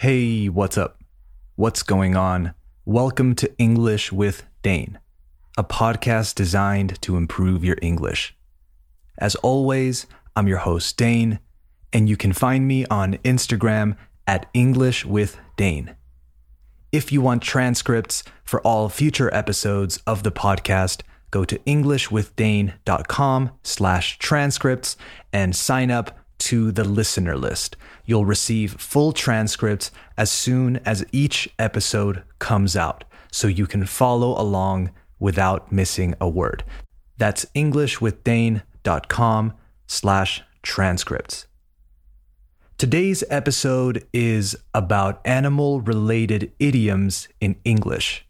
Hey, what's up? What's going on? Welcome to English with Dane, a podcast designed to improve your English. As always, I'm your host, Dane, and you can find me on Instagram at English with Dane. If you want transcripts for all future episodes of the podcast, go to englishwithdane.com slash transcripts and sign up to the listener list. You'll receive full transcripts as soon as each episode comes out, so you can follow along without missing a word. That's englishwithdane.com slash transcripts. Today's episode is about animal related idioms in English.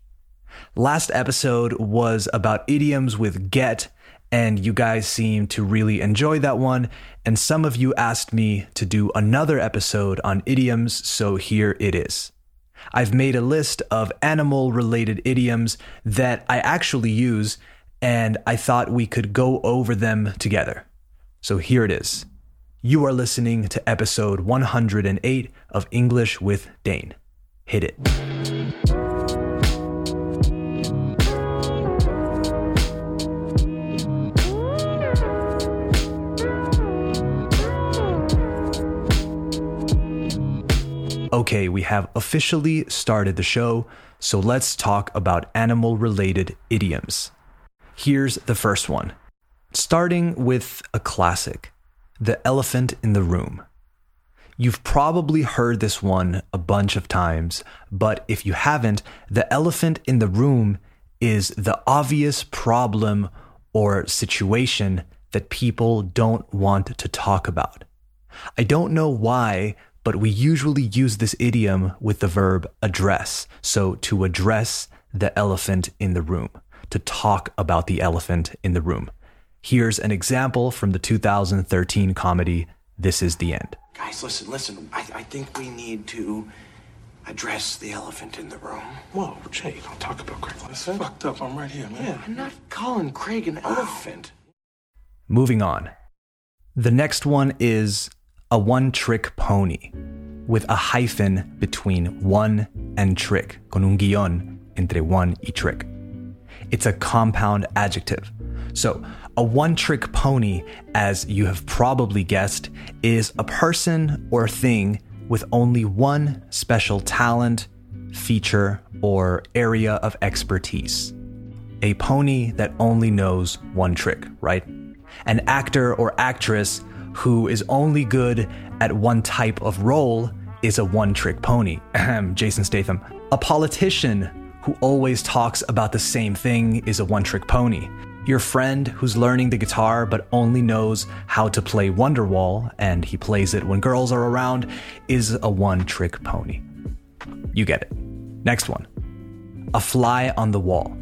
Last episode was about idioms with get, and you guys seem to really enjoy that one. And some of you asked me to do another episode on idioms, so here it is. I've made a list of animal related idioms that I actually use, and I thought we could go over them together. So here it is. You are listening to episode 108 of English with Dane. Hit it. Okay, we have officially started the show, so let's talk about animal related idioms. Here's the first one. Starting with a classic the elephant in the room. You've probably heard this one a bunch of times, but if you haven't, the elephant in the room is the obvious problem or situation that people don't want to talk about. I don't know why, but we usually use this idiom with the verb address. So to address the elephant in the room, to talk about the elephant in the room. Here's an example from the 2013 comedy This Is the End. Guys, listen, listen. I, I think we need to address the elephant in the room. Whoa, Jay, don't talk about Craig. That's fucked up. I'm right here, man. Yeah, I'm not calling Craig an oh. elephant. Moving on. The next one is a one trick pony with a hyphen between one and trick, con un guión entre one y trick. It's a compound adjective. So, a one trick pony, as you have probably guessed, is a person or thing with only one special talent, feature, or area of expertise. A pony that only knows one trick, right? An actor or actress who is only good at one type of role is a one trick pony. Jason Statham. A politician who always talks about the same thing is a one trick pony. Your friend who's learning the guitar but only knows how to play Wonderwall and he plays it when girls are around is a one trick pony. You get it. Next one. A fly on the wall.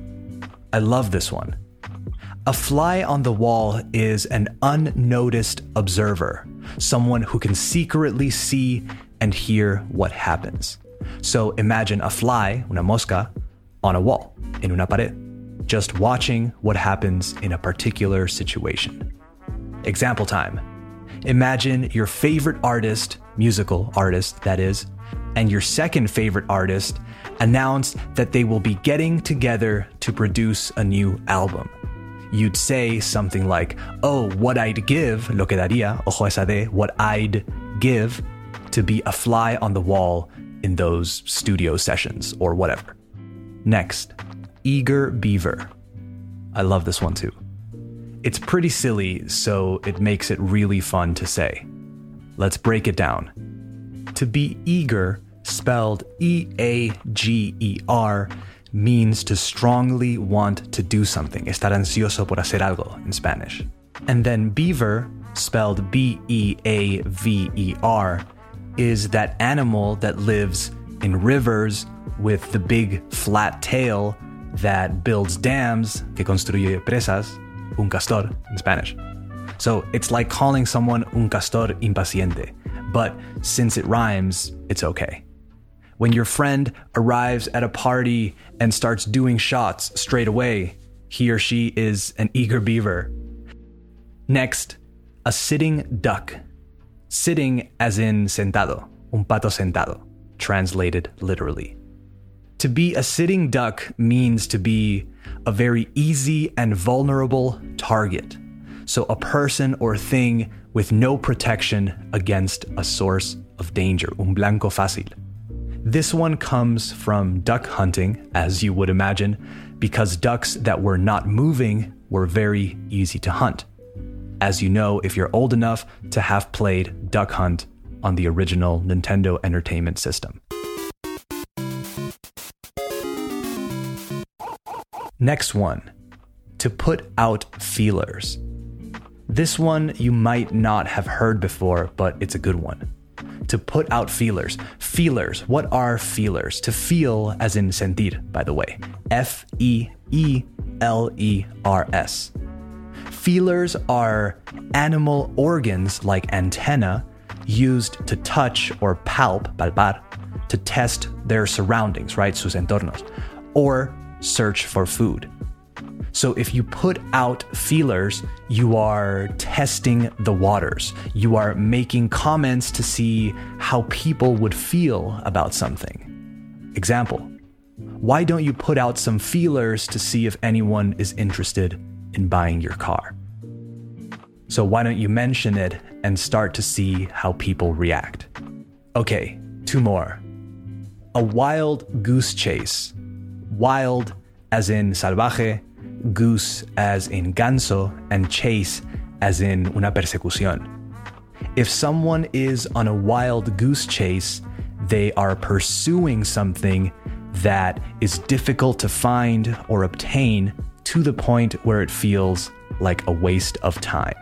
I love this one. A fly on the wall is an unnoticed observer, someone who can secretly see and hear what happens. So imagine a fly, una mosca, on a wall, en una pared, just watching what happens in a particular situation. Example time. Imagine your favorite artist, musical artist, that is, and your second favorite artist announced that they will be getting together to produce a new album. You'd say something like, Oh, what I'd give, lo que daría, ojo esa de, what I'd give to be a fly on the wall in those studio sessions or whatever. Next, eager beaver. I love this one too. It's pretty silly, so it makes it really fun to say. Let's break it down. To be eager, spelled E A G E R, means to strongly want to do something. Estar ansioso por hacer algo in Spanish. And then beaver, spelled B E A V E R, is that animal that lives in rivers with the big flat tail that builds dams, que construye presas, un castor in Spanish. So it's like calling someone un castor impaciente, but since it rhymes, it's okay. When your friend arrives at a party and starts doing shots straight away, he or she is an eager beaver. Next, a sitting duck. Sitting as in sentado, un pato sentado. translated literally. To be a sitting duck means to be a very easy and vulnerable target. So, a person or thing with no protection against a source of danger, un blanco fácil. This one comes from duck hunting, as you would imagine, because ducks that were not moving were very easy to hunt. As you know, if you're old enough to have played Duck Hunt on the original Nintendo Entertainment System. Next one, to put out feelers. This one you might not have heard before, but it's a good one. To put out feelers. Feelers. What are feelers? To feel, as in sentir, by the way. F E E L E R S. Feelers are animal organs like antenna used to touch or palp, palpar, to test their surroundings, right? Sus entornos. Or search for food. So if you put out feelers, you are testing the waters. You are making comments to see how people would feel about something. Example Why don't you put out some feelers to see if anyone is interested in buying your car? So why don't you mention it and start to see how people react? Okay, two more. A wild goose chase. Wild as in salvaje, goose as in ganso, and chase as in una persecución. If someone is on a wild goose chase, they are pursuing something that is difficult to find or obtain to the point where it feels like a waste of time.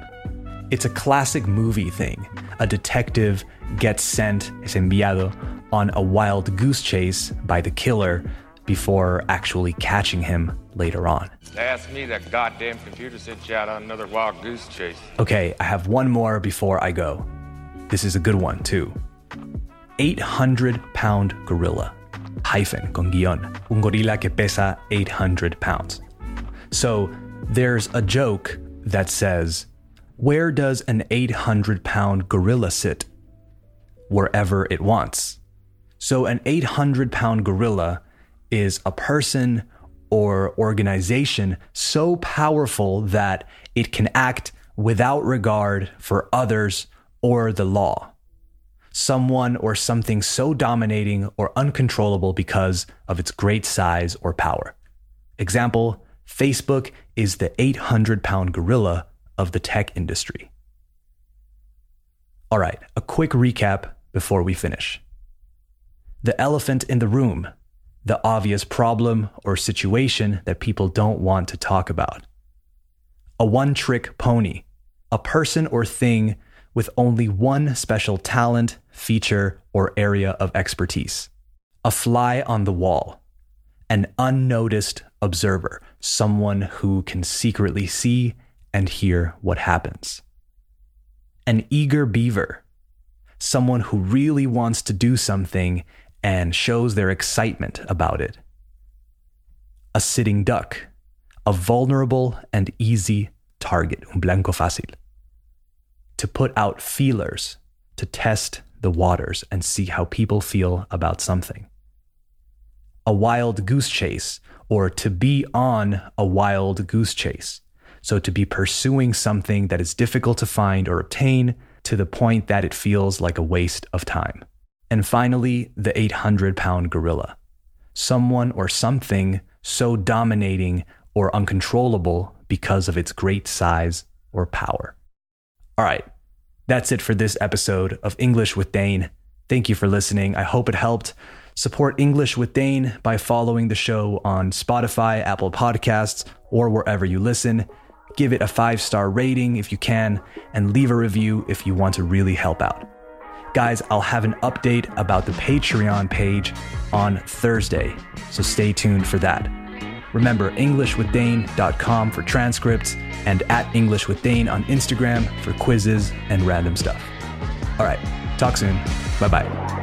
It's a classic movie thing. A detective gets sent, es enviado, on a wild goose chase by the killer before actually catching him later on. Ask me, that goddamn computer sent you out on another wild goose chase. Okay, I have one more before I go. This is a good one, too. 800 pound gorilla. Hyphen, con guión. Un gorila que pesa 800 pounds. So there's a joke that says, Where does an 800 pound gorilla sit? Wherever it wants. So an 800 pound gorilla is a person or organization so powerful that it can act without regard for others or the law. Someone or something so dominating or uncontrollable because of its great size or power. Example Facebook is the 800 pound gorilla of the tech industry. All right, a quick recap before we finish. The elephant in the room the obvious problem or situation that people don't want to talk about. A one trick pony, a person or thing with only one special talent, feature, or area of expertise. A fly on the wall, an unnoticed observer, someone who can secretly see and hear what happens. An eager beaver, someone who really wants to do something and shows their excitement about it. A sitting duck, a vulnerable and easy target, un blanco fácil. To put out feelers, to test the waters and see how people feel about something. A wild goose chase, or to be on a wild goose chase. So to be pursuing something that is difficult to find or obtain to the point that it feels like a waste of time. And finally, the 800 pound gorilla. Someone or something so dominating or uncontrollable because of its great size or power. All right, that's it for this episode of English with Dane. Thank you for listening. I hope it helped. Support English with Dane by following the show on Spotify, Apple Podcasts, or wherever you listen. Give it a five star rating if you can, and leave a review if you want to really help out. Guys, I'll have an update about the Patreon page on Thursday, so stay tuned for that. Remember, EnglishWithDane.com for transcripts and at EnglishWithDane on Instagram for quizzes and random stuff. All right, talk soon. Bye bye.